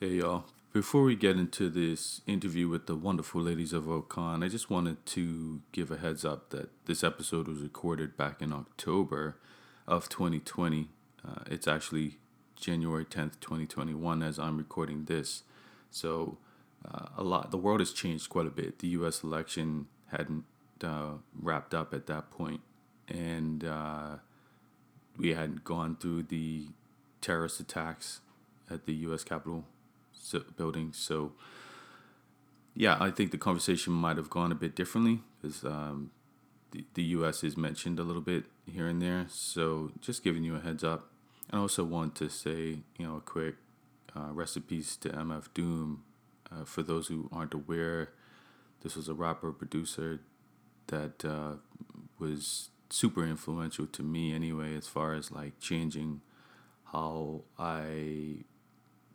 Hey, y'all. Before we get into this interview with the wonderful ladies of Okan, I just wanted to give a heads up that this episode was recorded back in October of 2020. Uh, it's actually January 10th, 2021, as I'm recording this. So, uh, a lot, the world has changed quite a bit. The US election hadn't uh, wrapped up at that point, and uh, we hadn't gone through the terrorist attacks at the US Capitol building. So, yeah, I think the conversation might have gone a bit differently because um, the, the US is mentioned a little bit here and there. So, just giving you a heads up. I also want to say, you know, a quick uh, recipes to MF Doom. Uh, for those who aren't aware, this was a rapper producer that uh, was super influential to me anyway, as far as like changing how I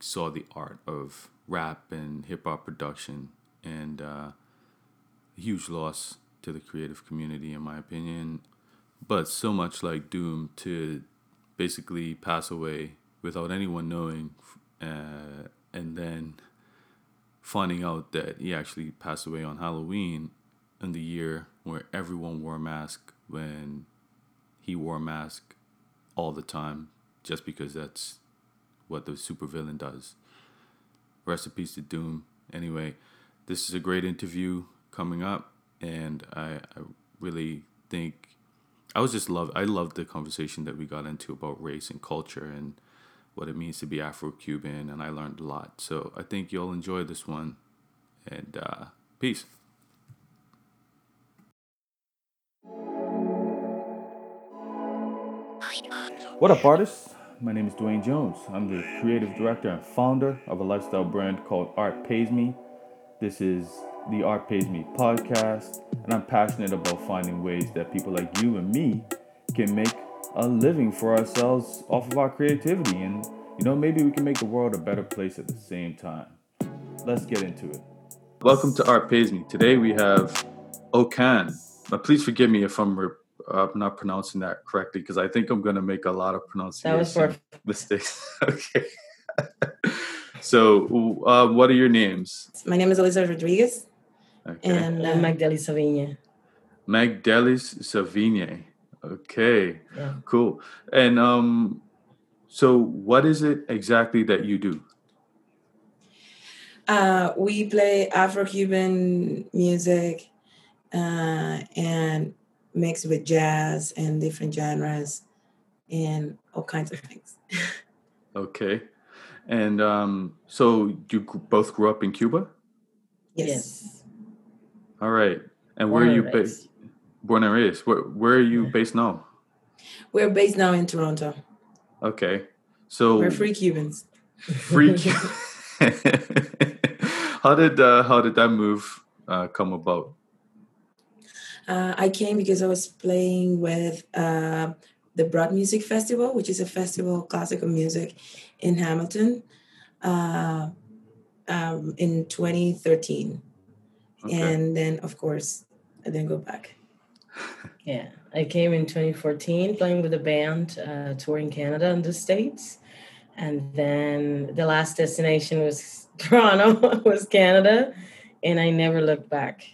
saw the art of rap and hip hop production, and uh, huge loss to the creative community, in my opinion. But so much like Doom to basically pass away without anyone knowing, uh, and then finding out that he actually passed away on Halloween in the year where everyone wore a mask when he wore a mask all the time just because that's what the supervillain does. Recipes to Doom. Anyway, this is a great interview coming up, and I, I really think I was just love I loved the conversation that we got into about race and culture and what it means to be Afro-Cuban, and I learned a lot. So I think you'll enjoy this one, and uh, peace. What up, artists? My name is Dwayne Jones. I'm the creative director and founder of a lifestyle brand called Art Pays Me. This is the Art Pays Me podcast, and I'm passionate about finding ways that people like you and me can make a living for ourselves off of our creativity. And, you know, maybe we can make the world a better place at the same time. Let's get into it. Welcome to Art Pays Me. Today we have Okan. Now, please forgive me if I'm I'm not pronouncing that correctly because I think I'm going to make a lot of pronunciation mistakes. okay. so, uh, what are your names? My name is Elisa Rodriguez. Okay. And I'm Magdelys Savigne. Okay. Yeah. Cool. And um, so, what is it exactly that you do? Uh, we play Afro Cuban music uh, and mixed with jazz and different genres and all kinds of things. okay. And um, so you both grew up in Cuba? Yes. yes. All right. And where are you based? Born and raised. Where, where are you based now? We're based now in Toronto. Okay. So we're free Cubans. Free. Cubans. how did uh, how did that move uh, come about? Uh, I came because I was playing with uh, the Brott Music Festival, which is a festival of classical music in Hamilton uh, um, in 2013. Okay. And then, of course, I didn't go back. yeah, I came in 2014 playing with a band uh, touring Canada and the States. And then the last destination was Toronto, was Canada. And I never looked back.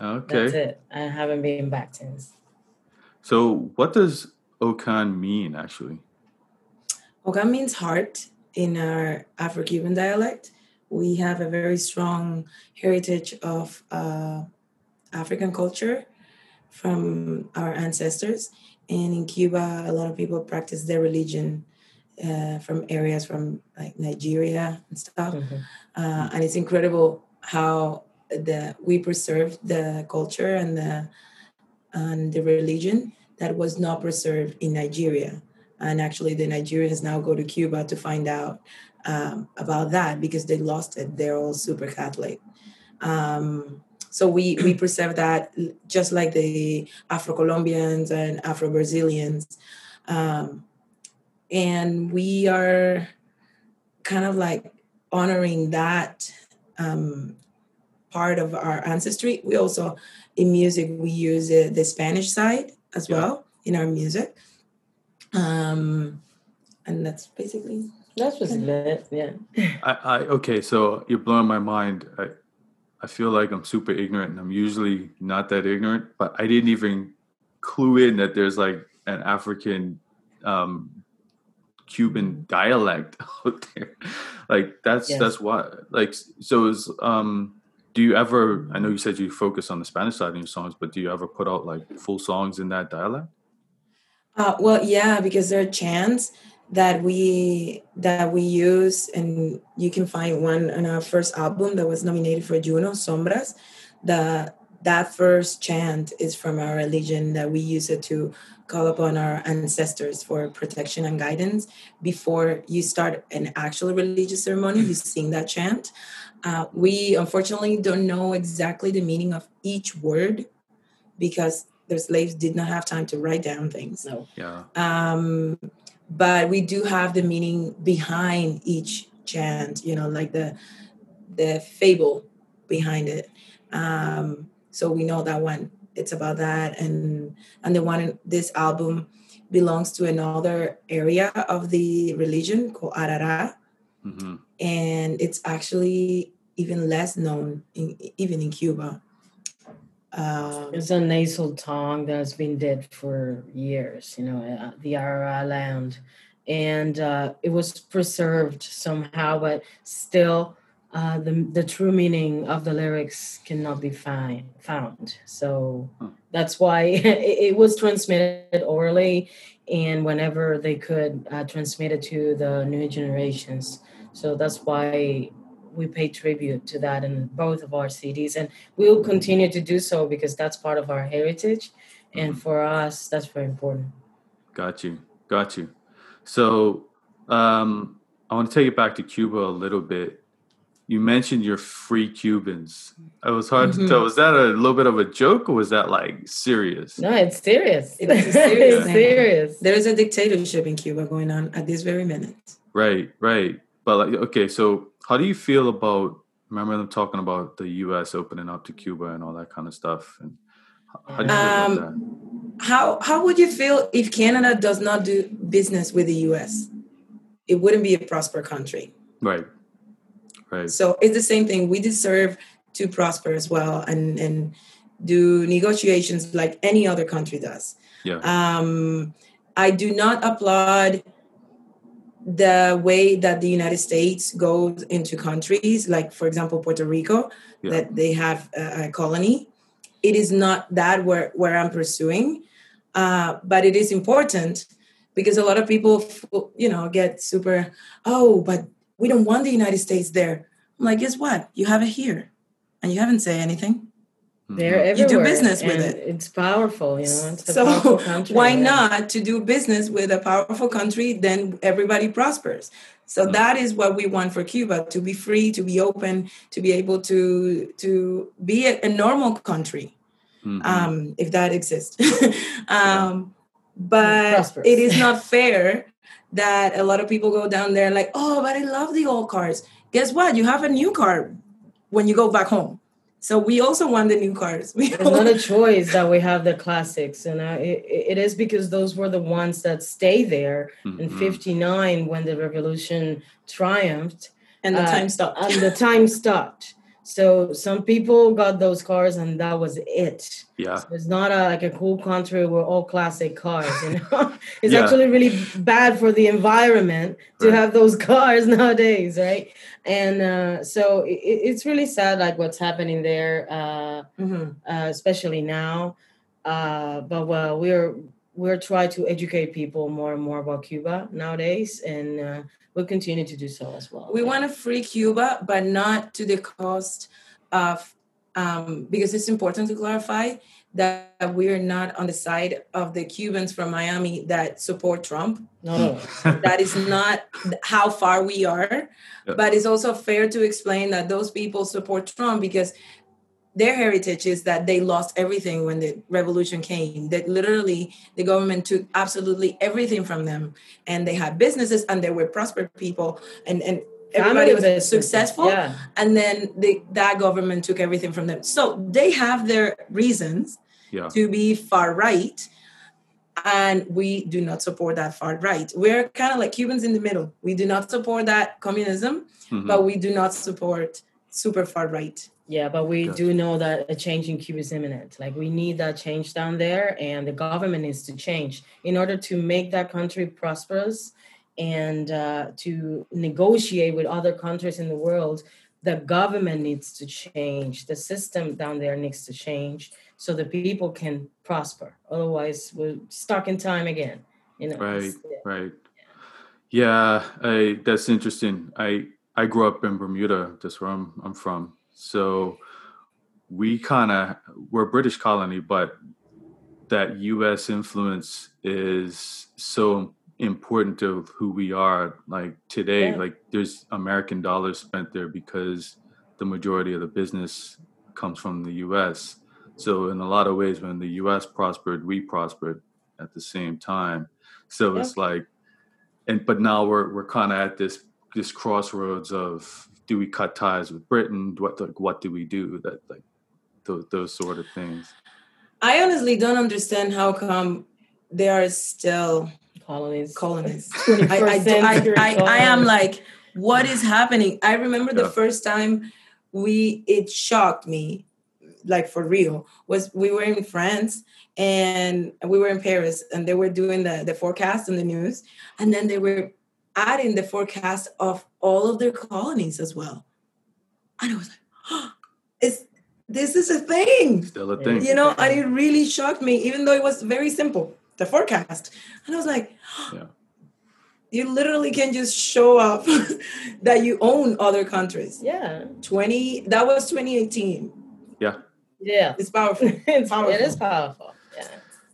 Okay. That's it. I haven't been back since. So, what does Okan mean actually? Okan means heart in our Afro Cuban dialect. We have a very strong heritage of uh, African culture from our ancestors. And in Cuba, a lot of people practice their religion uh, from areas from like Nigeria and stuff. Mm-hmm. Uh, and it's incredible how the we preserved the culture and the and the religion that was not preserved in Nigeria. And actually, the Nigerians now go to Cuba to find out um, about that because they lost it. They're all super Catholic. Um, so we we preserve that just like the Afro Colombians and Afro Brazilians, um, and we are kind of like honoring that um, part of our ancestry. We also, in music, we use uh, the Spanish side as yeah. well in our music. Um, and that's basically That was lit, yeah. I, I okay, so you're blowing my mind. I I feel like I'm super ignorant and I'm usually not that ignorant, but I didn't even clue in that there's like an African um Cuban dialect out there. Like that's Yes. that's what like so is um do you ever I know you said you focus on the Spanish side of your songs, but do you ever put out like full songs in that dialect? Uh, well, yeah, because there are chants that we that we use, and you can find one on our first album that was nominated for Juno, Sombras. The that first chant is from our religion that we use it to call upon our ancestors for protection and guidance. Before you start an actual religious ceremony, you sing that chant. Uh, we unfortunately don't know exactly the meaning of each word because the slaves did not have time to write down things. No. Yeah. Um, but we do have the meaning behind each chant, you know, like the the fable behind it. Um, so we know that one. It's about that, and and the one in this album belongs to another area of the religion called Arara, hmm and it's actually even less known in, even in Cuba. Um, It's a nasal tongue that's been dead for years, you know, uh, the Ara land. And uh, it was preserved somehow, but still, uh, the, the true meaning of the lyrics cannot be find, found. So Huh. that's why it, it was transmitted orally, and whenever they could uh, transmit it to the new generations. So that's why we pay tribute to that in both of our CDs, and we will continue to do so because that's part of our heritage, and for us, that's very important. Got you. Got you. So um, I want to take it back to Cuba a little bit. You mentioned you're free Cubans. It was hard to Mhm. tell. Was that a little bit of a joke or was that like serious? No, it's serious. It is serious it's serious. there is a dictatorship in Cuba going on at this very minute. Right, right. But like, okay, so how do you feel about? Remember them talking about the U.S. opening up to Cuba and all that kind of stuff, and how, how do you feel about that? How how would you feel if Canada does not do business with the US? It wouldn't be a prosper country. Right, right. So it's the same thing. We deserve to prosper as well and and do negotiations like any other country does. Yeah, Um, I do not applaud the way that the United States goes into countries, like for example Puerto Rico, Yeah. that they have a, a colony. It is not that where where I'm pursuing, uh, but it is important because a lot of people, you know, get super. Oh, but we don't want the United States there. I'm like, guess what? You have it here, and you haven't said anything. They're Mhm. You do business with and it. It's powerful, you know. It's a So powerful country. why yeah. not to do business with a powerful country? Then everybody prospers. So Mm. that is what we want for Cuba: to be free, to be open, to be able to to be a, a normal country, Mhm. um, if that exists. um, but it is not fair that a lot of people go down there like, oh, but I love the old cars. Guess what? You have a new car when you go back home. So we also want the new cars. We It's not a choice that we have the classics, and uh, it, it is because those were the ones that stay there in Mhm. '59 when the revolution triumphed, and the uh, time stopped. and the time stopped. So some people got those cars, and that was it. Yeah, So it's not a, like a cool country where all classic cars. You know, it's Yeah. actually really bad for the environment to Right. have those cars nowadays, right? And uh, so it, it's really sad, like what's happening there. Uh, Mhm. uh, especially now. Uh, but well, we're we're trying to educate people more and more about Cuba nowadays, and uh, we'll continue to do so as well. We want to free Cuba, but not to the cost of, um, because it's important to clarify that we're not on the side of the Cubans from Miami that support Trump. no, no, That is not how far we are. Yeah. But it's also fair to explain that those people support Trump because their heritage is that they lost everything when the revolution came. That literally the government took absolutely everything from them, and they had businesses and they were prosperous people, and and everybody was businesses, successful. Yeah, And then the, that government took everything from them. So they have their reasons yeah, to be far right. and we do not support that far right. We're kind of like Cubans in the middle. We do not support that communism, mm-hmm. but we do not support super far right. Yeah, but we do know that a change in Cuba is imminent. Like we need that change down there, and the government needs to change in order to make that country prosperous and uh, to negotiate with other countries in the world. The government needs to change. The system down there needs to change so the people can prosper. Otherwise, we're stuck in time again. You know. Right. Yeah. Right. Yeah, I, that's interesting. I I grew up in Bermuda. That's where I'm I'm from. So we kind of we're a British colony, but that U.S. influence is so important to who we are. Like today, yeah. like there's American dollars spent there because the majority of the business comes from the U.S. So in a lot of ways, when the U.S. prospered, we prospered at the same time. So yeah. it's like, and but now we're we're kind of at this this crossroads of do we cut ties with Britain? What like what do we do? That like those those sort of things. I honestly don't understand how come there are still colonies. Colonies. I, I, I, I, I, am like, what is happening? I remember yeah. the first time we it shocked me, like for real, was we were in France and we were in Paris and they were doing the, the forecast in the news. And then they were adding the forecast of all of their colonies as well. And I was like, oh, it's, this is a thing. Still a thing. You know, and it really shocked me, even though it was very simple, the forecast. And I was like, oh, yeah. you literally can just show up that you own other countries. Yeah. 20, that was 2018. Yeah. Yeah. It's powerful. it's powerful. It is powerful. Yeah.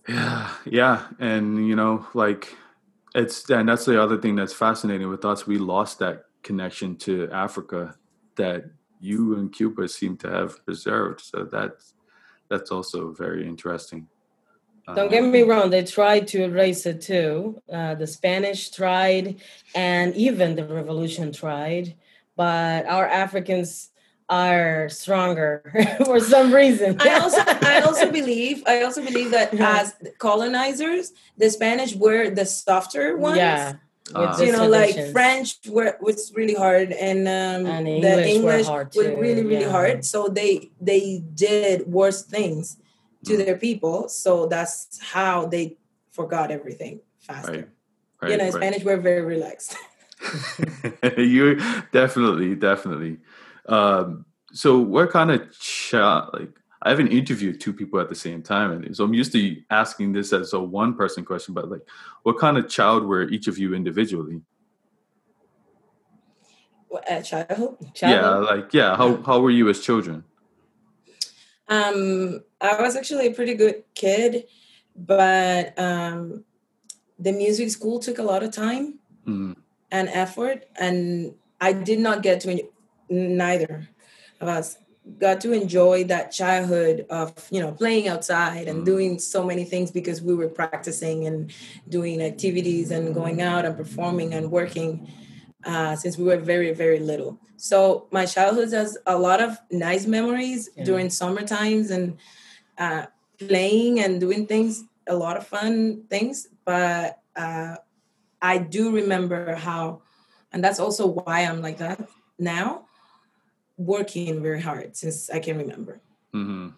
Yeah. Yeah. And, you know, like, it's and that's the other thing that's fascinating with us. We lost that connection to Africa that you and Cuba seem to have preserved. So that's that's also very interesting. Don't get me wrong; they tried to erase it too. Uh, the Spanish tried, and even the Revolution tried, but our Africans are stronger for some reason. I also I also believe I also believe that as colonizers, the Spanish were the softer ones. Yeah. Uh, you know, like French were, was really hard, and, um, and English the English was really, really yeah. hard. So they they did worse things to mm. their people. So that's how they forgot everything faster. Right. Right, you know, right. Spanish were very relaxed. you definitely, definitely. Um, so what kind of child like I haven't interviewed two people at the same time, and so I'm used to asking this as a one person question. But like, what kind of child were each of you individually? At childhood? childhood? Yeah, like yeah. How how were you as children? Um, I was actually a pretty good kid, but um, the music school took a lot of time mm. and effort, and I did not get to neither of us got to enjoy that childhood of you know playing outside and mm. doing so many things because we were practicing and doing activities and going out and performing and working uh, since we were very very little so my childhood has a lot of nice memories yeah. during summer times and uh, playing and doing things a lot of fun things but uh, i do remember how and that's also why i'm like that now working very hard since I can remember. Mm-hmm.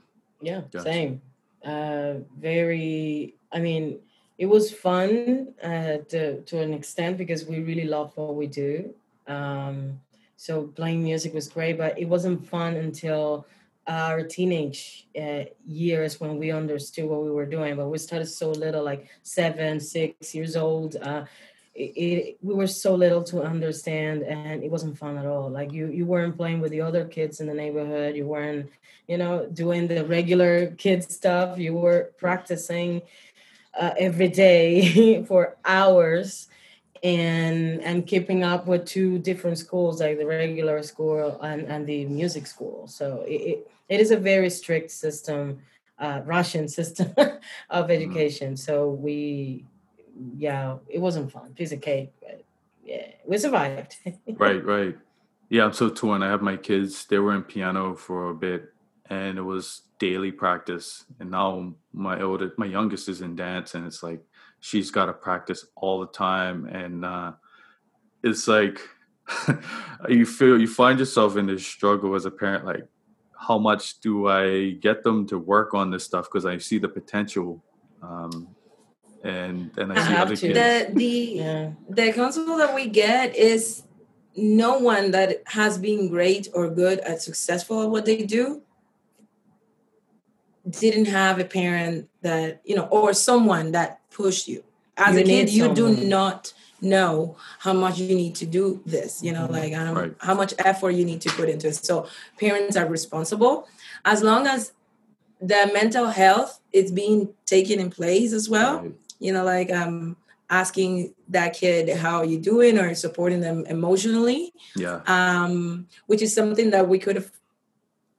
Yeah, gotcha. same. Uh, very. I mean, it was fun uh, to to an extent because we really love what we do. Um, so playing music was great, but it wasn't fun until our teenage uh, years when we understood what we were doing. But we started so little, like seven, six years old. Uh, it, it, we were so little to understand and it wasn't fun at all. Like you you weren't playing with the other kids in the neighborhood. You weren't you know doing the regular kid stuff. You were practicing uh, every day for hours and and keeping up with two different schools like the regular school and, and the music school. So it, it is a very strict system uh, russian system of mm-hmm. education. So we yeah, it wasn't fun. Piece of cake, but yeah, we survived. right, right. Yeah, I'm so torn. I have my kids. They were in piano for a bit, and it was daily practice. And now my oldest, my youngest is in dance, and it's like she's got to practice all the time, and uh, it's like you feel you find yourself in this struggle as a parent, like how much do I get them to work on this stuff because I see the potential. Um, and and I, I see other to. kids. The the Yeah. the counsel that we get is no one that has been great or good at successful at what they do didn't have a parent that you know or someone that pushed you as You a kid you do not know how much you need to do this you know mm-hmm. like I don't, Right. how much effort you need to put into it so parents are responsible as long as the mental health is being taken in place as well Right. You know like um asking that kid how you doing or supporting them emotionally Yeah. um which is something that we could have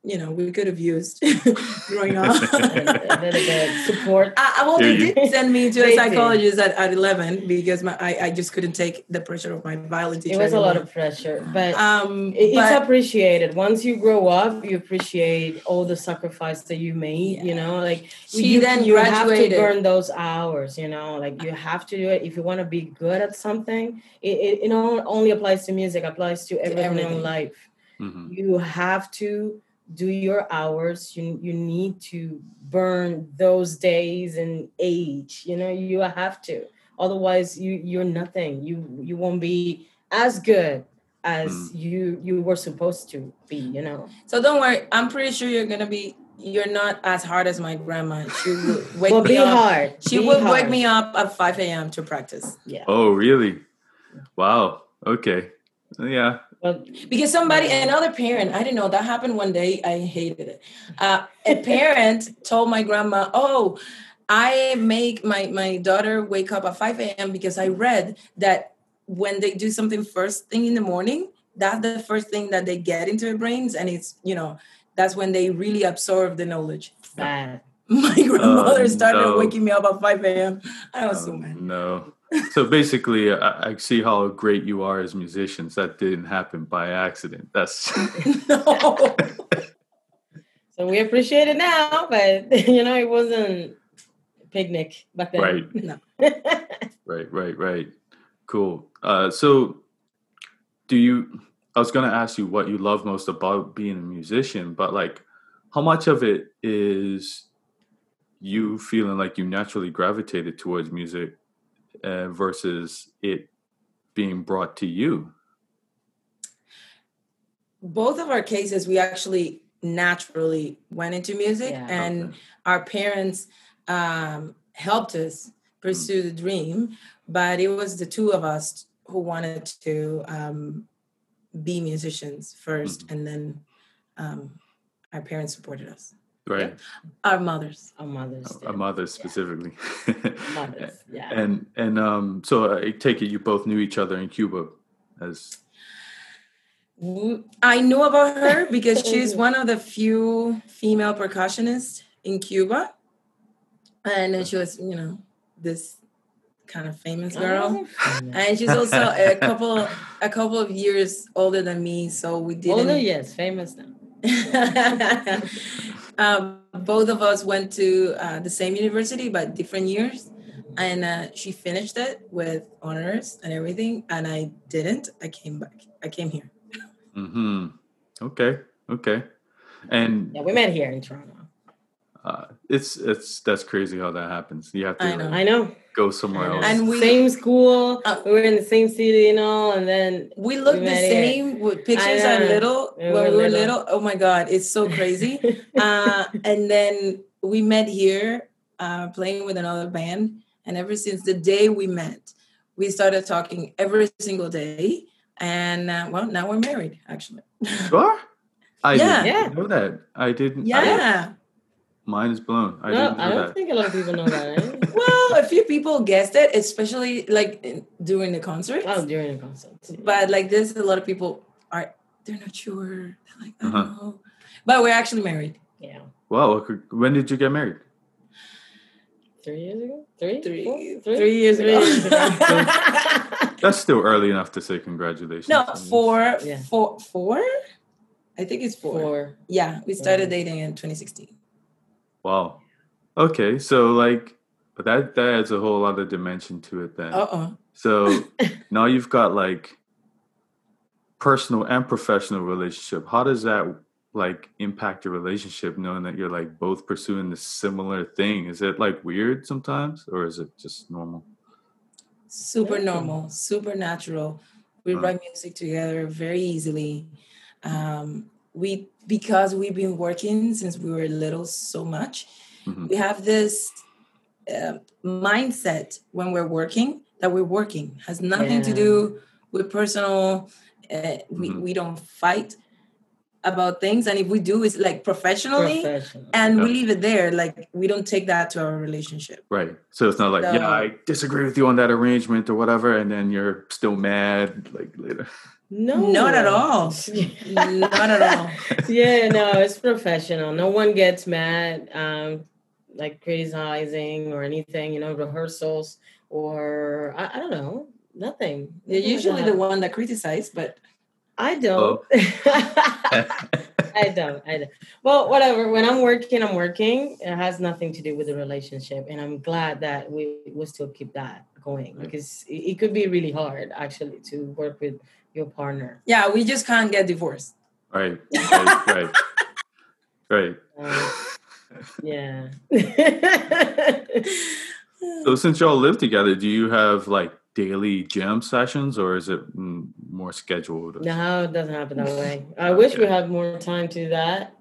you know we could have used growing up And a little bit support. I, I- well, Hear they you. did send me to a psychologist at, at 11 because my, I, I just couldn't take the pressure of my violin teacher. It was a lot of pressure, but um, it- it's but- appreciated. Once you grow up, you appreciate all the sacrifice that you made. You know, like She you, then you have to burn those hours. You know, like you have to do it if you want to be good at something. It, it, it only applies to music; applies to everything, everything. in life. Mhm. You have to do your hours. You you need to burn those days and age. You know, you have to. Otherwise, you you're nothing. You you won't be as good as Mm. you you were supposed to be. You know. so don't worry. I'm pretty sure you're gonna be. You're not as hard as my grandma. She would wake But me be up. hard. She Be would wake me up at 5 a.m. to practice Yeah. Oh, really? Wow. Okay. Yeah. But because somebody, another parent, I didn't know that happened one day. I hated it. Uh, a parent told my grandma, "Oh, I make my my daughter wake up at 5 a.m. because I read that when they do something first thing in the morning, that's the first thing that they get into their brains, and it's you know that's when they really absorb the knowledge." bad. My grandmother started no. waking me up at 5 a.m. I was so Um, mad. no. So basically, I, I see how great you are as musicians. That didn't happen by accident. That's no. So we appreciate it now, but you know, it wasn't a picnic back then. right. No. Right, right, right. Cool. Uh, so, do you? I was going to ask you what you love most about being a musician, but like, how much of it is you feeling like you naturally gravitated towards music uh, versus it being brought to you? both of our cases we actually naturally went into music Yeah. and Okay. our parents um, helped us pursue the dream but it was the two of us who wanted to um, be musicians 1st and then um, our parents supported us Right, our mothers Our mothers. a did. mother specifically. Mothers. Yeah. and and um, so I take it you both knew each other in Cuba, as I know about her because she's one of the few female percussionists in cuba and then she was you know this kind of famous girl Oh, and she's also a couple a couple of years older than me so we didn't yes, famous now. Um, both of us went to uh, the same university but different years and uh, she finished it with honors and everything and i didn't i came back i came here hmm Okay, okay, and Yeah, we met here in Toronto. uh, it's it's that's crazy how that happens. You have to I know. like, I know. Go somewhere else. And we- same school. Uh, we were in the same city and all, and then we looked We the met here. same with pictures I are little We when were we were little. little oh my god it's so crazy uh, and then we met here uh, playing with another band and ever since the day we met we started talking every single day and uh, well now we're married actually You are? I Yeah. didn't Yeah. know that. I didn't. I- yeah mine is blown. I no, didn't know I don't that. think a lot of people know that. Eh? well a few people guessed it especially like in- during the concert oh, during the concert. but like this a lot of people are they're not sure they're like i don't Uh-huh. know but we're actually married yeah, Wow. When did you get married? three years ago, three, three, Four? three years Three ago. years ago. That's still early enough to say congratulations. no, I four, Yeah. four, four. I think it's four. Four. Yeah, we started Yeah. dating in 2016. Wow. Okay. So like, but that that adds a whole other dimension to it then. Uh-uh. So now you've got like personal and professional relationship. How does that like impact your relationship knowing that you're like both pursuing the similar thing? Is it like weird sometimes or is it just normal? Super normal, super natural. We Right. write music together very easily. Um, we because we've been working since we were little so much. Mhm. We have this uh, mindset when we're working that we're working has nothing to do with personal. Uh, we Mhm. we don't fight about things, and if we do, it's like professionally, Professional. and we leave it there. Like we don't take that to our relationship. Right. So it's not like, yeah, I disagree with you on that arrangement or whatever, and then you're still mad like later. No, Not at all. Not at all. yeah, no, it's professional. No one gets mad, um, like criticizing or anything, you know, rehearsals or I, I don't know, nothing. You're Nothing usually that. the one that criticizes, but I don't. Oh. I don't. I don't. Well, whatever. When I'm working, I'm working. It has nothing to do with the relationship, and I'm glad that we will still keep that going because it, it could be really hard actually to work with your partner. yeah, we just can't get divorced. right. Right. Right. right. Um, yeah. So since y'all live together, do you have like daily jam sessions or is it mm, more scheduled? no, it doesn't happen that way. I wish we Okay. had more time to do that.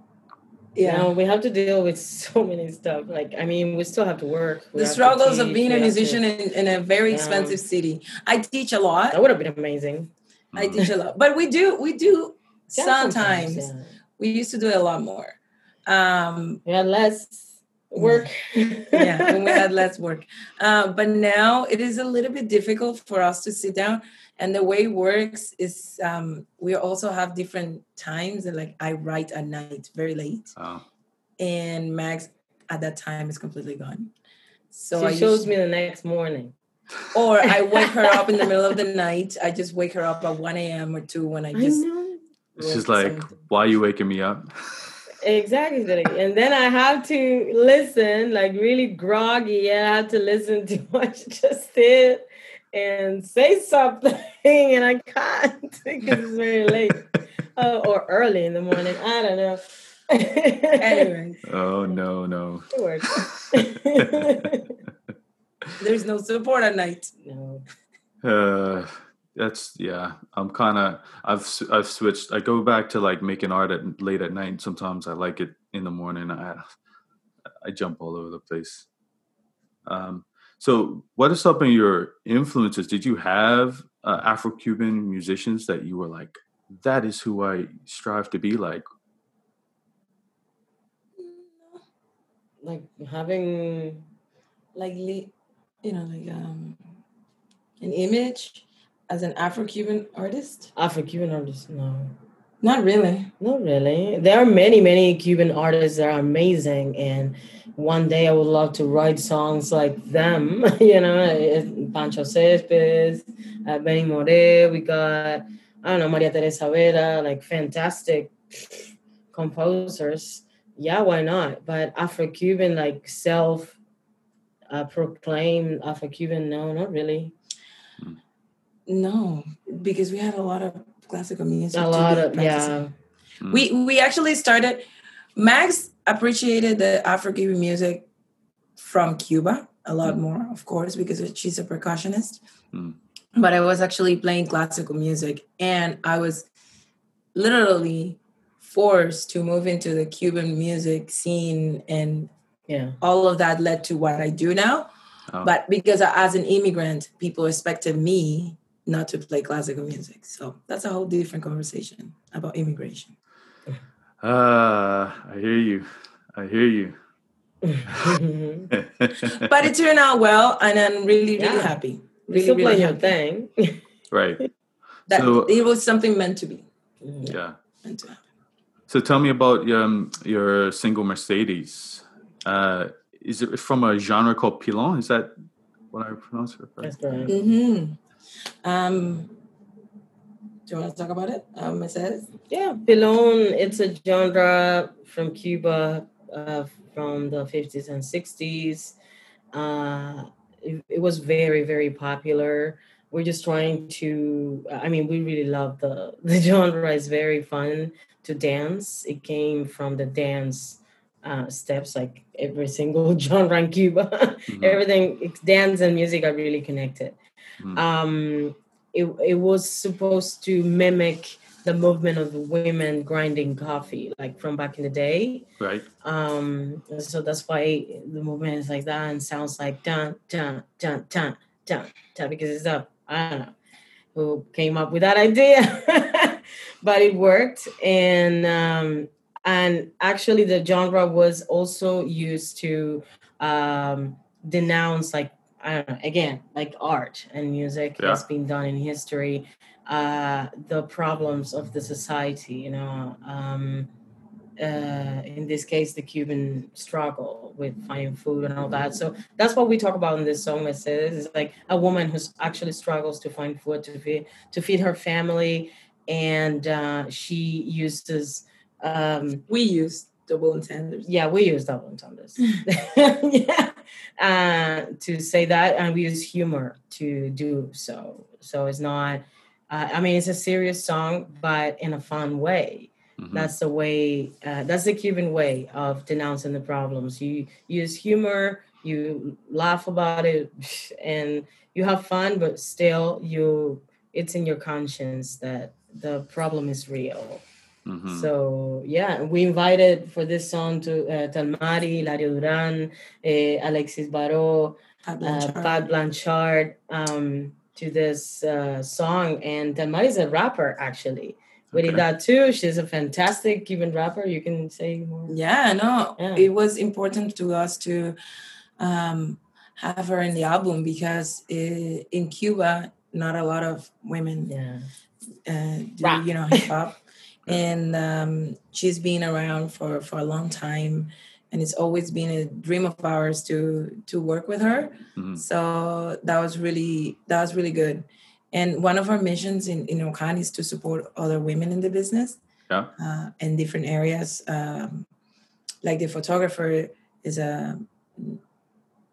Yeah. You know, we have to deal with so many stuff. Like, I mean, we still have to work. We the have to struggles of being a have to- musician in, in a very Yeah. expensive city. I teach a lot. That would have been amazing. I Mm. teach a lot, but we do we do Yeah, sometimes. yeah. We used to do it a lot more. Um, We had less work. yeah, when we had less work. Uh, but now it is a little bit difficult for us to sit down. And the way it works is um, we also have different times. And like I write at night, very late, Oh, and Max at that time is completely gone. So she I shows me the next morning. Or I wake her up in the middle of the night. I just wake her up at 1 a.m. or 2 when I just know. it's just like, something. why are you waking me up? Exactly. And then I have to listen, like really groggy. I have to listen to what she just did and say something, and I can't because it's very late uh, or early in the morning. I don't know. anyway. oh no, no. It works. There's no support at night. no. Uh, that's yeah. I'm kind of I've s- I've switched. I go back to like making art at late at night. Sometimes I like it in the morning. I I jump all over the place. Um, so, what are some of your influences? Did you have uh, Afro-Cuban musicians that you were like, that is who I strive to be like? Like having Like, le- you know, like um, an image as an Afro-Cuban artist. Afro-Cuban artist, no. Not really. Not really. There are many, many Cuban artists that are amazing, and one day I would love to write songs like them. you know, eh, Pancho Cespedes, uh, Benny More. We got I don't know Maria Teresa Vera, like fantastic composers. Yeah, why not? But Afro-Cuban, like self uh, proclaimed Afro-Cuban, no, not really. No, because we had a lot of classical music. A lot of practicing. yeah. We we actually started. Max appreciated the Afro-Cuban music from Cuba a lot more, of course, because she's a percussionist. Mm. But I was actually playing classical music, and I was literally forced to move into the Cuban music scene, and Yeah. all of that led to what I do now. Oh. But because as an immigrant, people expected me not to play classical music. So that's a whole different conversation about immigration. Ah, I hear you. I hear you. But it turned out well, and I'm really, really Yeah. happy. Really, still really playing your thing. right. That So- it was something meant to be. Yeah. Meant to happen. So tell me about um, your single Mercedes. Uh, is it from a genre called pilon? Is that what I pronounce it? Right? That's correct. Mm-hmm. Um, do you want to talk about it? Um, it says. Yeah, Pilon, it's a genre from Cuba uh, from the 50s and 60s. uh, it, it was very very popular we're just trying to i mean we really love the the genre it's very fun to dance it came from the dance uh, steps like every single genre in cuba mm-hmm. everything dance and music are really connected mm-hmm. um it, it was supposed to mimic the movement of the women grinding coffee like from back in the day right um so that's why the movement is like that and sounds like dun dun dun dun dun, dun because it's up I don't know who came up with that idea, but it worked. And um, and actually, the genre was also used to um, denounce, like I don't know, again, like art and music yeah. has been done in history, uh, the problems of the society. You know. Um, uh, in this case, the Cuban struggle with finding food and all that. So that's what we talk about in this song. It says it's like a woman who actually struggles to find food to feed to feed her family, and uh, she uses. Um, we use double entendres. Yeah, we use double entendres. yeah, uh, to say that, and we use humor to do so. So it's not. Uh, I mean, it's a serious song, but in a fun way Mm-hmm. That's the way. Uh, that's the Cuban way of denouncing the problems. You use humor, you laugh about it, and you have fun, but still, you it's in your conscience that the problem is real. Mm-hmm. So yeah, we invited for this song to uh, Telmary, Hilario Duran, uh, Alexis Baro, Pat Blanchard, uh, Pat Blanchard um, to this uh, song, and Telmary is a rapper actually we did that too. She's a fantastic Cuban rapper. You can say more. Yeah, no, yeah. it was important to us to um, have her in the album because it, in Cuba, not a lot of women yeah. uh, do, you know, hip hop. And um, she's been around for, for a long time and it's always been a dream of ours to to work with her mm-hmm. so that was really that was really good and one of our missions in, in Okan is to support other women in the business yeah. uh, in different areas. Um, like the photographer is a,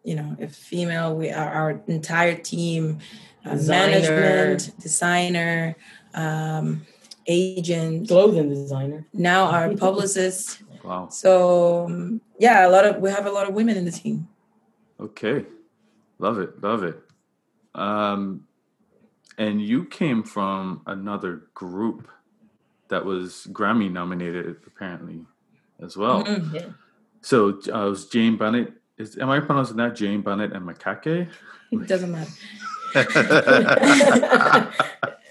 you know, a female. We are our entire team, uh, management, designer, um, agent, clothing designer. Now our publicist. wow. So um, yeah, a lot of we have a lot of women in the team. Okay, love it, love it. Um, and you came from another group that was Grammy nominated, apparently, as well. Mm-hmm, yeah. So uh, it was Jane Bennett. Is am I pronouncing that Jane Bennett and Maqueque? It doesn't matter.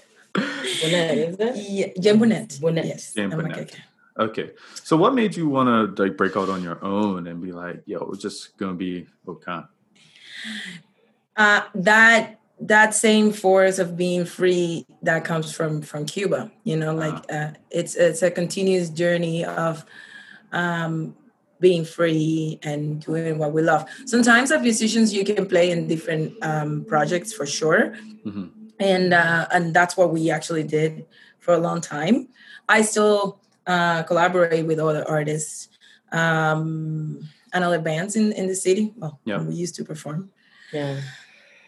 Bonnet, is that? Yeah, Jane Bonnet. Bonnet. Yes. Jane Bonnet. Okay. So what made you want to like break out on your own and be like, yo, it's just gonna be Okan? Uh, that that same force of being free that comes from from Cuba. You know, like uh-huh. uh, it's it's a continuous journey of um, being free and doing what we love. Sometimes as musicians, you can play in different um, projects for sure, mm-hmm. And uh, and that's what we actually did for a long time. I still uh, collaborate with other artists um, and other bands in in the city. Well, yeah. we used to perform. Yeah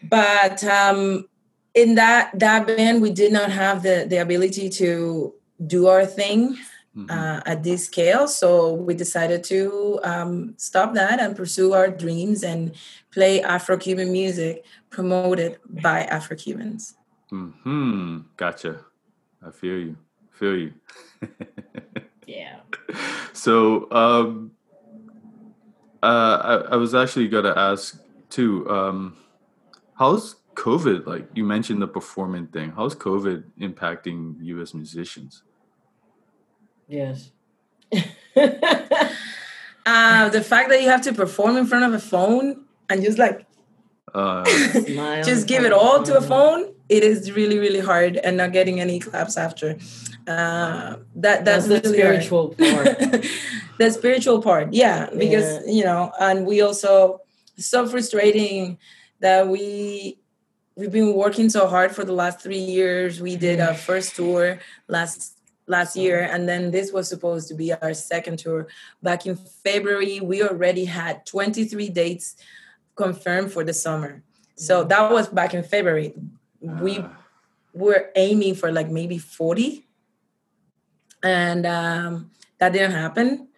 but um, in that that band we did not have the the ability to do our thing mm-hmm. uh, at this scale so we decided to um, stop that and pursue our dreams and play afro-cuban music promoted by afro-cubans hmm gotcha i feel you feel you yeah so um uh, I, I was actually gonna ask too um How's COVID like? You mentioned the performing thing. How's COVID impacting you as musicians? Yes. uh, the fact that you have to perform in front of a phone and just like uh, just give it all to a phone it is really really hard and not getting any claps after uh, that that's, that's the spiritual hard. part the spiritual part yeah because yeah. you know and we also so frustrating that we we've been working so hard for the last three years. We did our first tour last last year, and then this was supposed to be our second tour. Back in February, we already had 23 dates confirmed for the summer. So mm. that was back in February. We uh. were aiming for like maybe 40. And um, that didn't happen.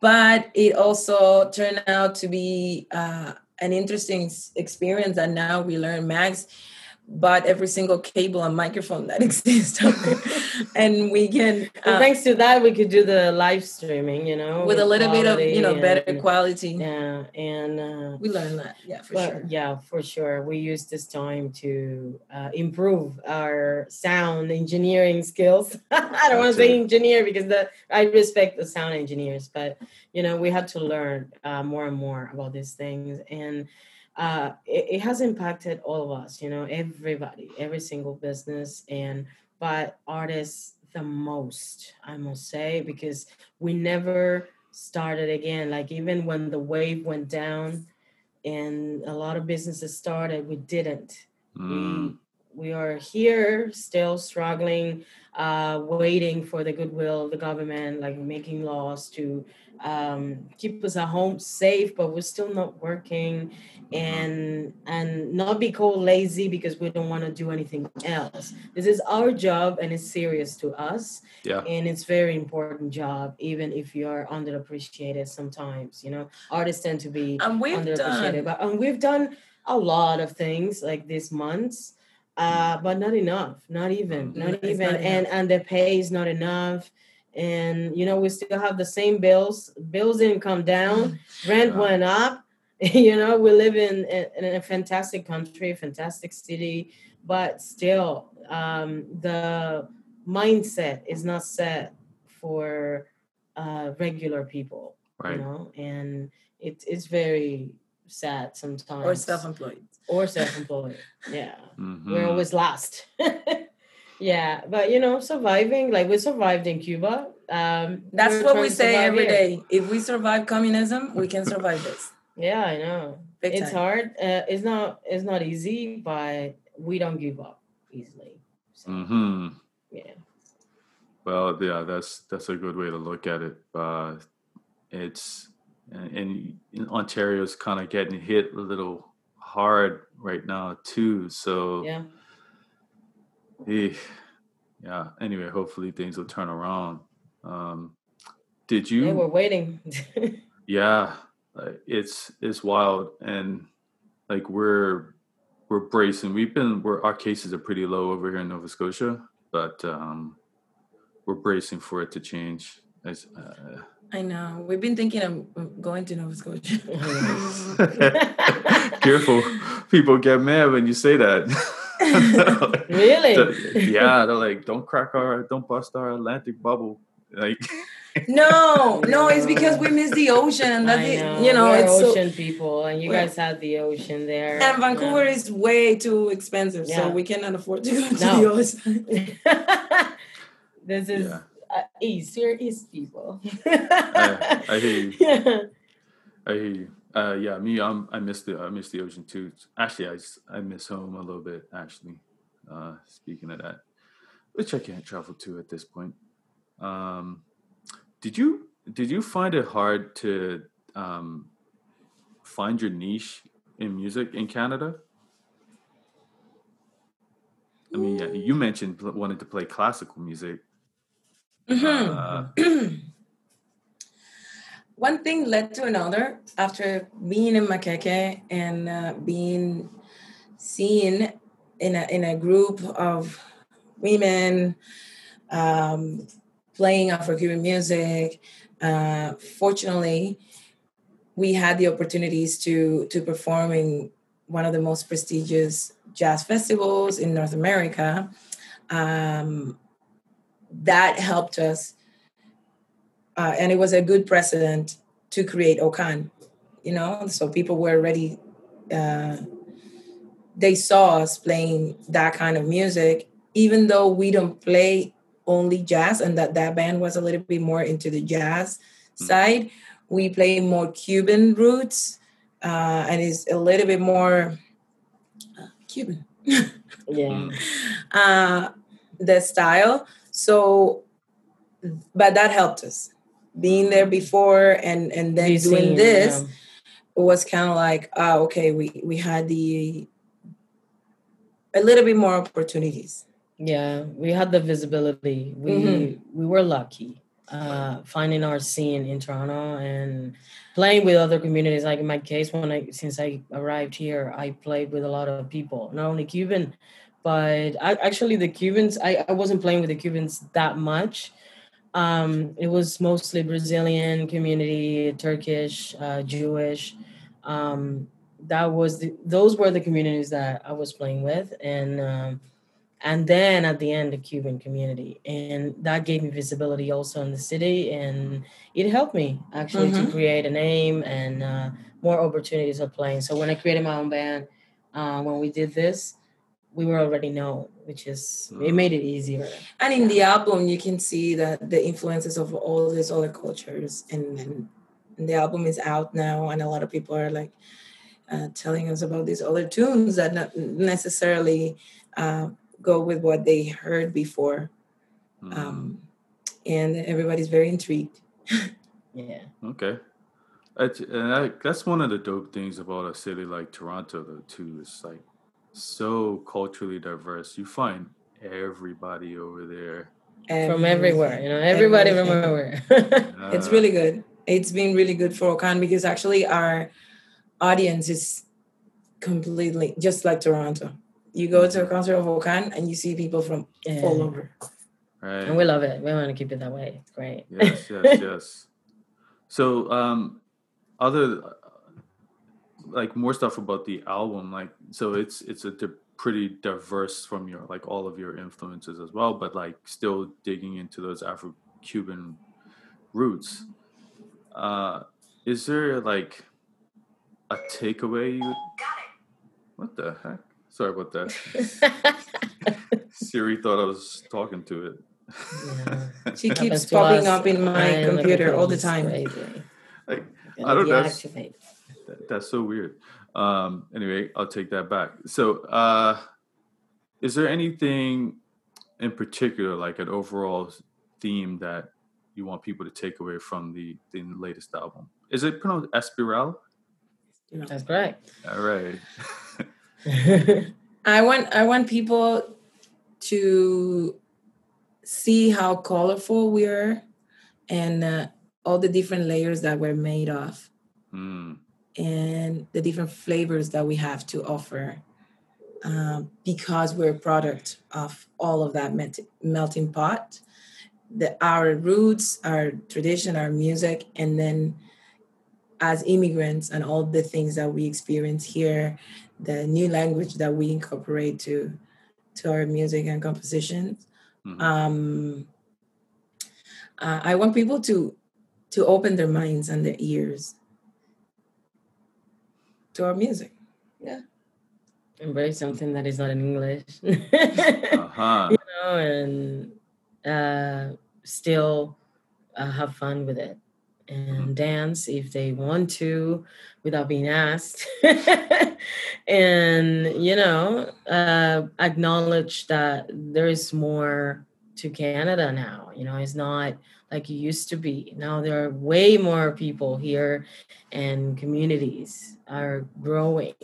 But it also turned out to be uh, an interesting experience and now we learn Max bought every single cable and microphone that exists and we can uh, thanks to that we could do the live streaming you know with, with a little bit of you know better quality. Yeah and uh, we learned that yeah for sure. yeah for sure. We used this time to uh, improve our sound engineering skills. I don't want to say engineer because the i respect the sound engineers but you know we had to learn uh, more and more about these things. And uh, it, it, has impacted all of us, you know, everybody, every single business, and but artists the most, I must say, because we never started again. Like even when the wave went down, and a lot of businesses started, we didn't. Mm. We we are here still struggling, uh, waiting for the goodwill of the government, like making laws to um, keep us at home safe, but we're still not working. And and not be called lazy because we don't want to do anything else. This is our job and it's serious to us. Yeah. And it's very important job even if you're underappreciated sometimes you know? Artists tend to be and we've underappreciated done. but and we've done a lot of things like this months uh but not enough not even mm-hmm. not it's even. not and and the pay is not enough. And you know we still have the same bills bills didn't come down rent went up. You know we live in, in a fantastic country a fantastic city but still um, the mindset is not set for uh, regular people right. you know and it, it's very sad sometimes. Or self-employed or self-employed yeah mm-hmm. we're always last. yeah but you know surviving like we survived in cuba um, that's what we say every here. day. if we survive communism we can survive this yeah, I know. Big it's time. hard. Uh, it's not. It's not easy, but we don't give up easily. So, mm-hmm. Yeah. Well, yeah, that's that's a good way to look at it. Uh, it's and, and Ontario's kind of getting hit a little hard right now too. So yeah. Eh, yeah. Anyway, hopefully things will turn around. Um, did you? Yeah, we're waiting. yeah, it's it's wild and like we're we're bracing we've been we're our cases are pretty low over here in nova scotia but um we're bracing for it to change As, uh, i know we've been thinking of going to nova scotia careful people get mad when you say that like, really yeah they're like don't crack our don't bust our atlantic bubble like no, no, it's because we miss the ocean. That's know. you know, We're it's ocean so, people, and you guys have the ocean there. And Vancouver yeah. is way too expensive, yeah. so we cannot afford to go to no. the ocean. this is yeah. uh, east. We're east people. I, I hear you. Yeah. I hear you. Uh, yeah, me, I'm, I miss the I miss the ocean too. Actually, I I miss home a little bit. Actually, uh, speaking of that, which I can't travel to at this point. Um, did you did you find it hard to um, find your niche in music in Canada? I mean, yeah, you mentioned wanting to play classical music. Mm-hmm. Uh, One thing led to another. After being in Maqueque and uh, being seen in a in a group of women um, playing Afro-Cuban music. Uh, fortunately, we had the opportunities to to perform in one of the most prestigious jazz festivals in North America. Um, that helped us, uh, and it was a good precedent to create Okan. You know, so people were ready. Uh, they saw us playing that kind of music, even though we don't play only jazz and that that band was a little bit more into the jazz mm-hmm. side we play more cuban roots uh, and it's a little bit more uh, cuban yeah uh, the style so but that helped us being there before and and then doing this it was kind of like, oh, okay, we we had the a little bit more opportunities. Yeah, we had the visibility. We mm-hmm. we were lucky uh, finding our scene in Toronto and playing with other communities. Like in my case, when I since I arrived here, I played with a lot of people, not only Cuban, but I, actually the Cubans. I, I wasn't playing with the Cubans that much. Um, it was mostly Brazilian community, Turkish, uh, Jewish. Um, that was the, those were the communities that I was playing with, and um, and then at the end the cuban community and that gave me visibility also in the city and it helped me actually mm-hmm. to create a name and uh, more opportunities of playing so when i created my own band uh, when we did this we were already known which is it made it easier and in the album you can see that the influences of all these other cultures and, and the album is out now and a lot of people are like uh, telling us about these other tunes that not necessarily uh, go with what they heard before. Mm. Um, and everybody's very intrigued. yeah. Okay. and I, that's one of the dope things about a city like Toronto, though, too. is like so culturally diverse. You find everybody over there. From everywhere, you know, everybody from everywhere. It's really good. It's been really good for Okan because actually our audience is completely just like Toronto you go to a concert of Okan and you see people from yeah. all over. Right. And we love it. We want to keep it that way. It's great. Yes, yes, yes. So, um, other like more stuff about the album, like so it's it's a di- pretty diverse from your like all of your influences as well, but like still digging into those Afro-Cuban roots. Uh, is there like a takeaway you? What the heck? Sorry about that. Siri thought I was talking to it. Yeah. She keeps popping up in my computer all the time. Like, I don't know. That's, that, that's so weird. Um, anyway, I'll take that back. So, uh, is there anything in particular, like an overall theme that you want people to take away from the, the latest album? Is it pronounced Espiral? That's correct. All right. I want I want people to see how colorful we are and uh, all the different layers that we're made of mm. And the different flavors that we have to offer um, because we're a product of all of that met- melting pot the our roots our tradition our music and then as immigrants and all the things that we experience here the new language that we incorporate to to our music and compositions. Mm-hmm. Um, uh, I want people to to open their minds and their ears to our music. Yeah. Embrace something that is not in English. uh-huh. You know, and uh, still uh, have fun with it and mm-hmm. dance if they want to without being asked and you know uh, acknowledge that there is more to canada now you know it's not like you used to be. Now there are way more people here and communities are growing.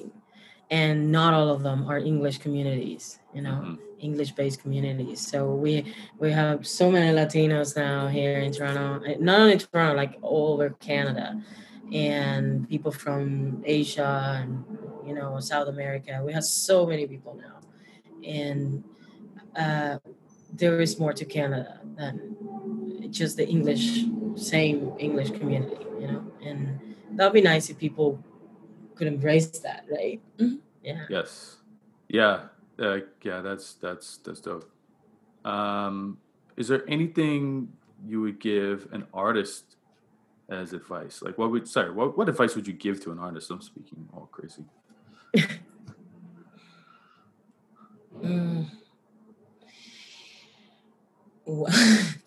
And not all of them are english communities you know mm-hmm. english based communities. So we we have so many latinos now here in toronto eh, not only toronto like all over canada. And people from asia and you know south america. We have so many people now. And uh, there is more to canada than just the english same english community you know and that would be nice if people could embrace that, right? Mm-hmm. Yeah. Yes. Yeah. Uh, yeah. That's that's that's dope. Um, is there anything you would give an artist as advice? Like, what would sorry, what what advice would you give to an artist? I'm speaking all crazy. mm.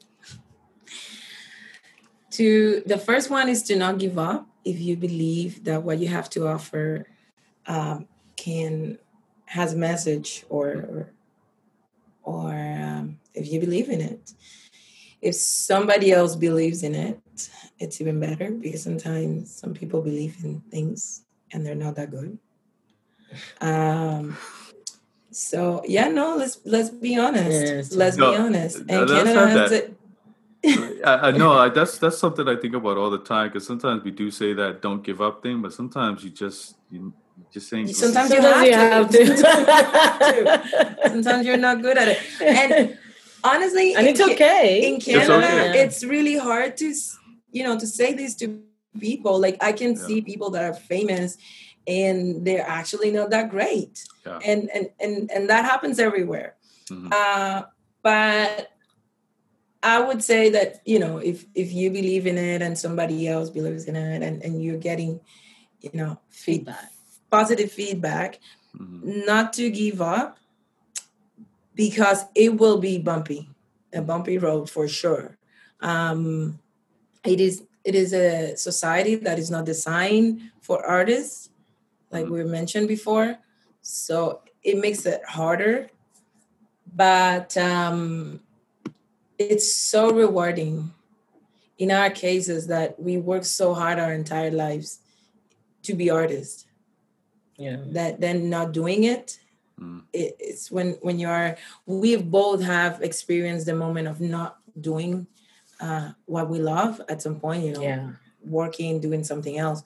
to the first one is to not give up if you believe that what you have to offer um, can has a message or or, um, if you believe in it if somebody else believes in it it's even better because sometimes some people believe in things and they're not that good. Um, so yeah, no, let's let's be honest. let's no, be honest. And Canada has it. I, I know I, that's that's something I think about all the time because sometimes we do say that don't give up thing, but sometimes you just you just saying sometimes, you, have, you have, to. sometimes you're not good at it, and honestly, and it's okay. In Canada, it's, okay. it's really hard to you know to say this to people. Like I can yeah. see people that are famous and they're actually not that great yeah. and, and and and that happens everywhere mm-hmm. uh, but i would say that you know if if you believe in it and somebody else believes in it and, and you're getting you know feedback positive feedback mm-hmm. not to give up because it will be bumpy a bumpy road for sure um, it is it is a society that is not designed for artists like we mentioned before. So it makes it harder, but um, it's so rewarding in our cases that we work so hard our entire lives to be artists. Yeah. That then not doing it, mm. it, it's when when you are. We both have experienced the moment of not doing uh, what we love at some point. You know, yeah. working, doing something else,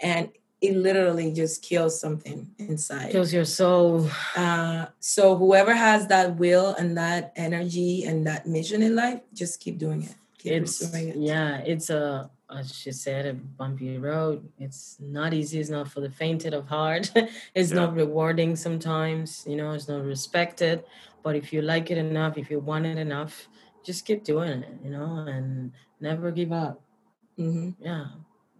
and it literally just kills something inside. Kills your soul. Uh, so whoever has that will and that energy and that mission in life, just keep doing it. Keep it's doing it. yeah, it's a as she said, a bumpy road. It's not easy. It's not for the fainted of heart. it's yeah. not rewarding sometimes. You know, it's not respected. But if you like it enough, if you want it enough, just keep doing it. You know, and never give up. Mm-hmm. Yeah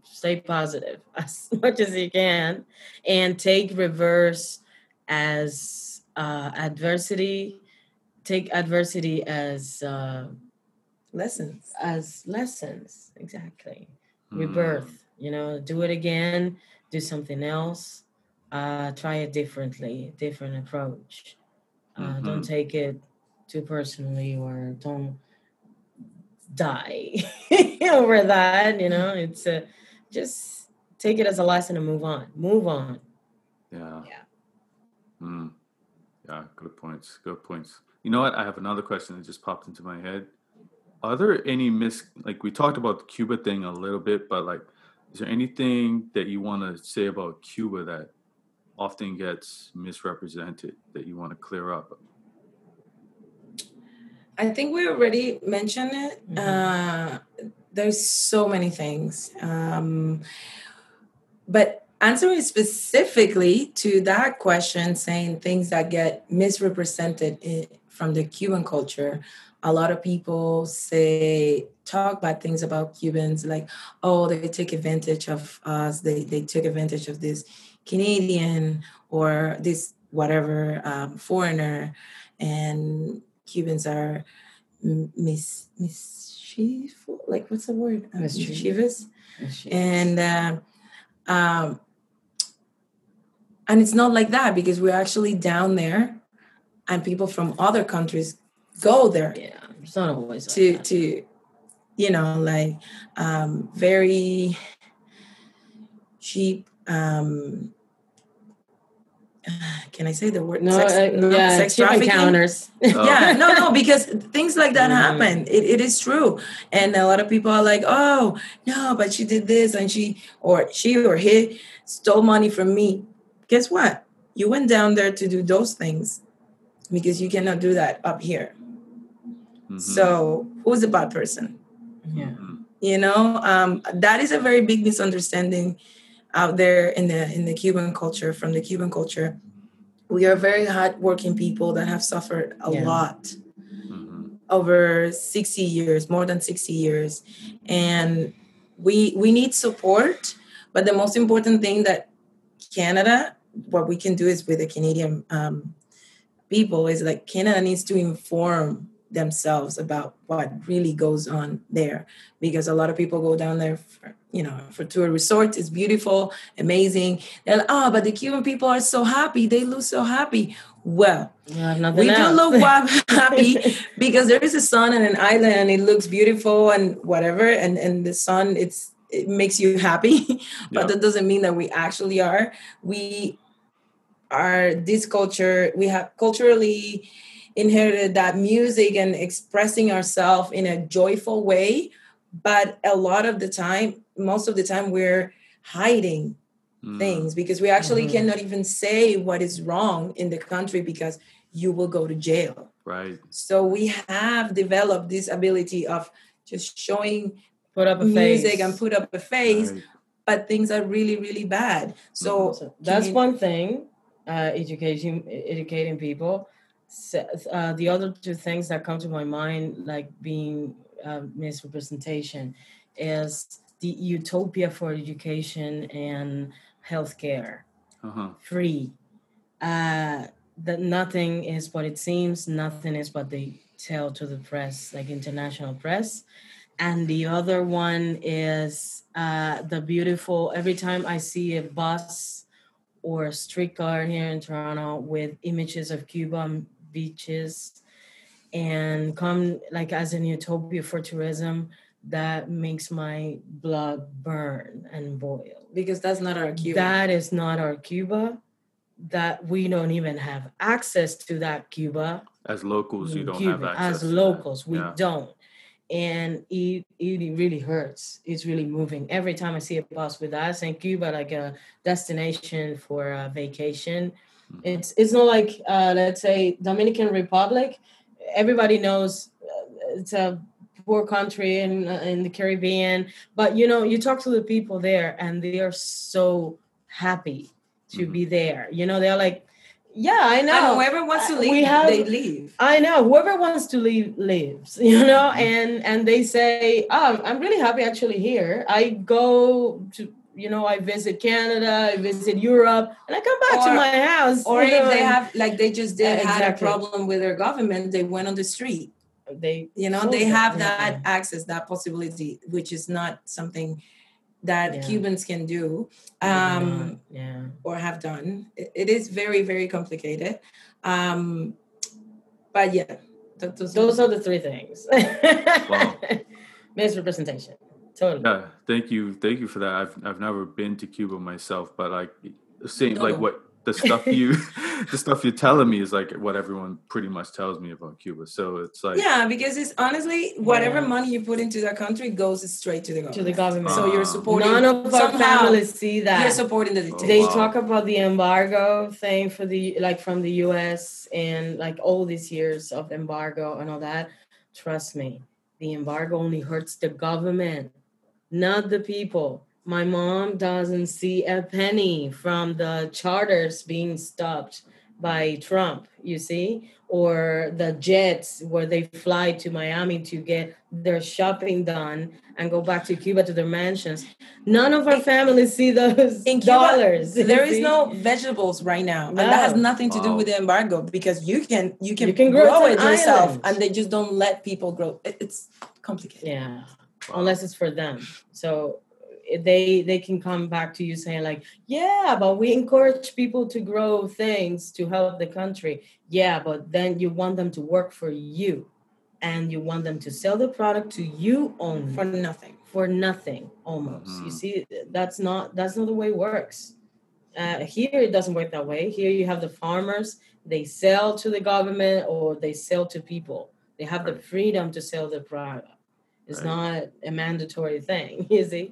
stay positive as much as you can and take reverse as uh, adversity take adversity as uh, lessons as lessons exactly mm. rebirth you know do it again do something else uh, try it differently different approach uh, mm-hmm. don't take it too personally or don't die over that you know it's a just take it as a lesson and move on. Move on. Yeah. Yeah. Mm. Yeah, good points. Good points. You know what? I have another question that just popped into my head. Are there any mis like we talked about the Cuba thing a little bit, but like is there anything that you want to say about Cuba that often gets misrepresented that you want to clear up? I think we already mentioned it. Mm-hmm. Uh, there's so many things. Um, but answering specifically to that question, saying things that get misrepresented in, from the Cuban culture, a lot of people say talk bad things about Cubans, like, oh, they take advantage of us, they they took advantage of this Canadian or this whatever um, foreigner, and Cubans are mis mis mischievous, like what's the word? Uh, mischievous. mischievous. And uh, um, and it's not like that because we're actually down there, and people from other countries go there. Yeah, it's not always to like to, you know, like um, very cheap um, can I say the word? No, sex, uh, no yeah, sex trafficking. encounters. Oh. yeah, no, no, because things like that mm. happen. It, it is true, and a lot of people are like, "Oh, no, but she did this, and she or she or he stole money from me." Guess what? You went down there to do those things because you cannot do that up here. Mm-hmm. So, who's the bad person? Yeah, you know, um, that is a very big misunderstanding out there in the in the Cuban culture, from the Cuban culture, we are very hardworking people that have suffered a yeah. lot mm-hmm. over 60 years, more than 60 years. And we we need support, but the most important thing that Canada, what we can do is with the Canadian um, people is like Canada needs to inform themselves about what really goes on there because a lot of people go down there for, you know mm-hmm. for to a resort it's beautiful amazing. They're like oh but the cuban people are so happy. They look so happy. Well, we nothing do else. look happy because there is a sun and an island and it looks beautiful and whatever and and the sun it's it makes you happy. But Yeah. that doesn't mean that we actually are. We are this culture we have culturally inherited that music and expressing ourselves in a joyful way but a lot of the time most of the time we're hiding Mm. things because we actually Mhm. cannot even say what is wrong in the country because you will go to jail. Right. So we have developed this ability of just showing Put up a music face. and put up a face, Right. but things are really, really bad. So, So that's commu- one thing. Uh, education, educating people. So, uh, the other two things that come to my mind, like being uh, misrepresentation, is the utopia for education and healthcare, Uh-huh. free. Uh, that nothing is what it seems. Nothing is what they tell to the press, like international press. And the other one is uh, the beautiful. Every time I see a bus or a streetcar here in Toronto with images of Cuban beaches and come like as an utopia for tourism, that makes my blood burn and boil. because that's not our Cuba. That is not our Cuba. That we don't even have access to that Cuba. As locals, you don't Cuba. have access. As to that. locals, we Yeah. don't. And it, it really hurts. It's really moving. Every time I see a bus with us in Cuba, like a destination for a vacation, Mhm. it's it's not like uh, let's say Dominican Republic. Everybody knows uh, it's a poor country in uh, in the Caribbean, but you know you talk to the people there, and they are so happy to Mhm. be there. You know they're like, yeah, I and know. whoever wants to Uh, leave, have- they leave. I know whoever wants to leave lives. you know, Mhm. and and they say, "Oh, I'm really happy actually here. I go to, you know, I visit Canada, I visit Europe, and I come back to my house." Or you if they and have, like they just did, Yeah, had a problem with their government, they went on the street. They, You know, they it, have yeah. that access, that possibility, which is not something that Yeah. Cubans can do. Um, yeah, or have done. It, it is very, very complicated. Um, but yeah, th- those, those are the three things. Wow. Misrepresentation, totally. Yeah, thank you, thank you for that. I've I've never been to Cuba myself, but like seeing like what the stuff you the stuff you're telling me is like what everyone pretty much tells me about Cuba. So it's like yeah, because it's honestly whatever Yeah. money you put into that country goes straight to the government. To the government. So you're Ah. supporting. None of our families see that. You're supporting the Oh, dictator. they wow. talk about the embargo thing for the like from the US and like all these years of embargo and all that. Trust me, the embargo only hurts the government, not the people. My mom doesn't see a penny from the charters being stopped by Trump, you see, or the jets where they fly to Miami to get their shopping done and go back to Cuba to their mansions. None of our families see those In Cuba, dollars. you There is see? no vegetables right now, and that has nothing to do Wow. with the embargo because you can you can, You can grow grow, it it yourself, island. and they just don't let people grow. It's complicated. Yeah, wow. unless it's for them. So they they can come back to you saying like, yeah, but we encourage people to grow things to help the country. Yeah, but then you want them to work for you, and you want them to sell the product to you only for nothing. for nothing almost you Mhm. see that's not that's not the way it works uh, here it doesn't work that way here you have the farmers they sell to the government or they sell to people they have the freedom to sell the product it's Right. not a mandatory thing you see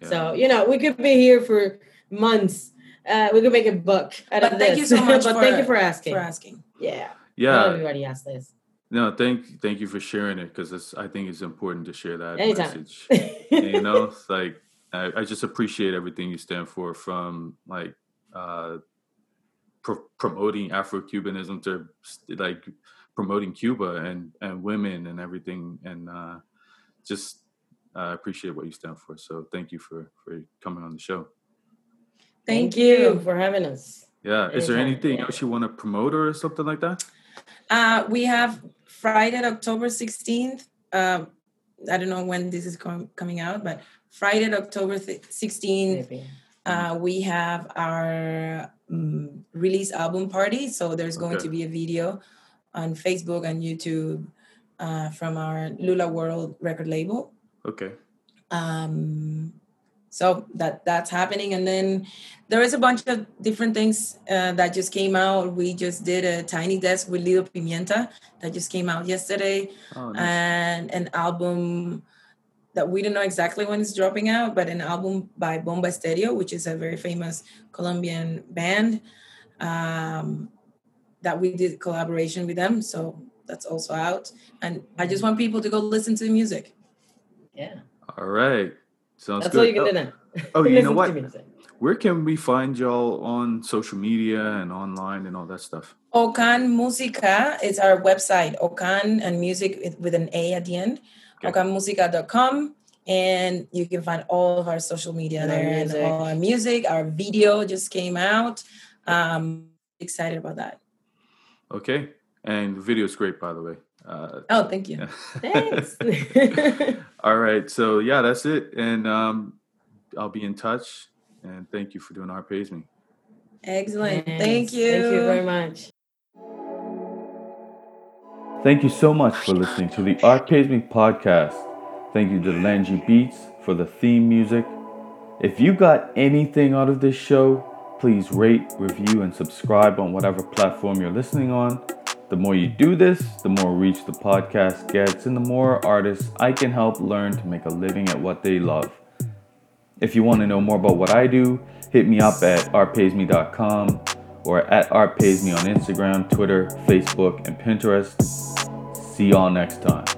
Yeah. so you know we could be here for months uh, we could make a book out But of thank this. you so much but for- thank you for asking For asking. yeah yeah. not everybody asks this No, thank thank you for sharing it because I think it's important to share that Anytime. message. you know, it's like I, I just appreciate everything you stand for, from like uh, pro- promoting Afro Cubanism to like promoting Cuba and and women and everything, and uh, just uh, appreciate what you stand for. So thank you for for coming on the show. Thank, you. for having us Yeah, is there anything else you want to promote or something like that? Uh, we have Friday, October 16th. Um, I don't know when this is com- coming out, but Friday, October th- 16th, uh, we have our um, release album party. So there's going Okay. to be a video on Facebook and YouTube uh, from our Lula World record label. Okay. Um, so that that's happening, and then there is a bunch of different things uh, that just came out. We just did a tiny desk with Lido Pimienta that just came out yesterday Oh, nice. and an album that we don't know exactly when it's dropping out, but an album by Bomba Stereo, which is a very famous Colombian band um, that we did collaboration with them. So that's also out. And I just want people to go listen to the music. Yeah. all right. Sounds That's good. all you can oh, do now. oh, you know what? Where can we find y'all on social media and online and all that stuff? Okan Musica is our website, Okan and music with- with an A at the end, Okay. okanmusica.com. And you can find all of our social media And there music. and all our music. Our video just came out. Um, excited about that. Okay. And the video is great, by the way. Uh, Oh, thank you. yeah. Thanks. all right. So, yeah, that's it. And um, I'll be in touch. And thank you for doing Art Pays Me. Excellent. Thanks. Thank you. Thank you very much. Thank you so much for listening to the Art Pays Me podcast. Thank you to Langy Beats for the theme music. If you got anything out of this show, please rate, review, and subscribe on whatever platform you're listening on. The more you do this, the more reach the podcast gets, and the more artists I can help learn to make a living at what they love. If you want to know more about what I do, hit me up at artpaysme.com or at artpaysme on Instagram, Twitter, Facebook, and Pinterest. See y'all next time.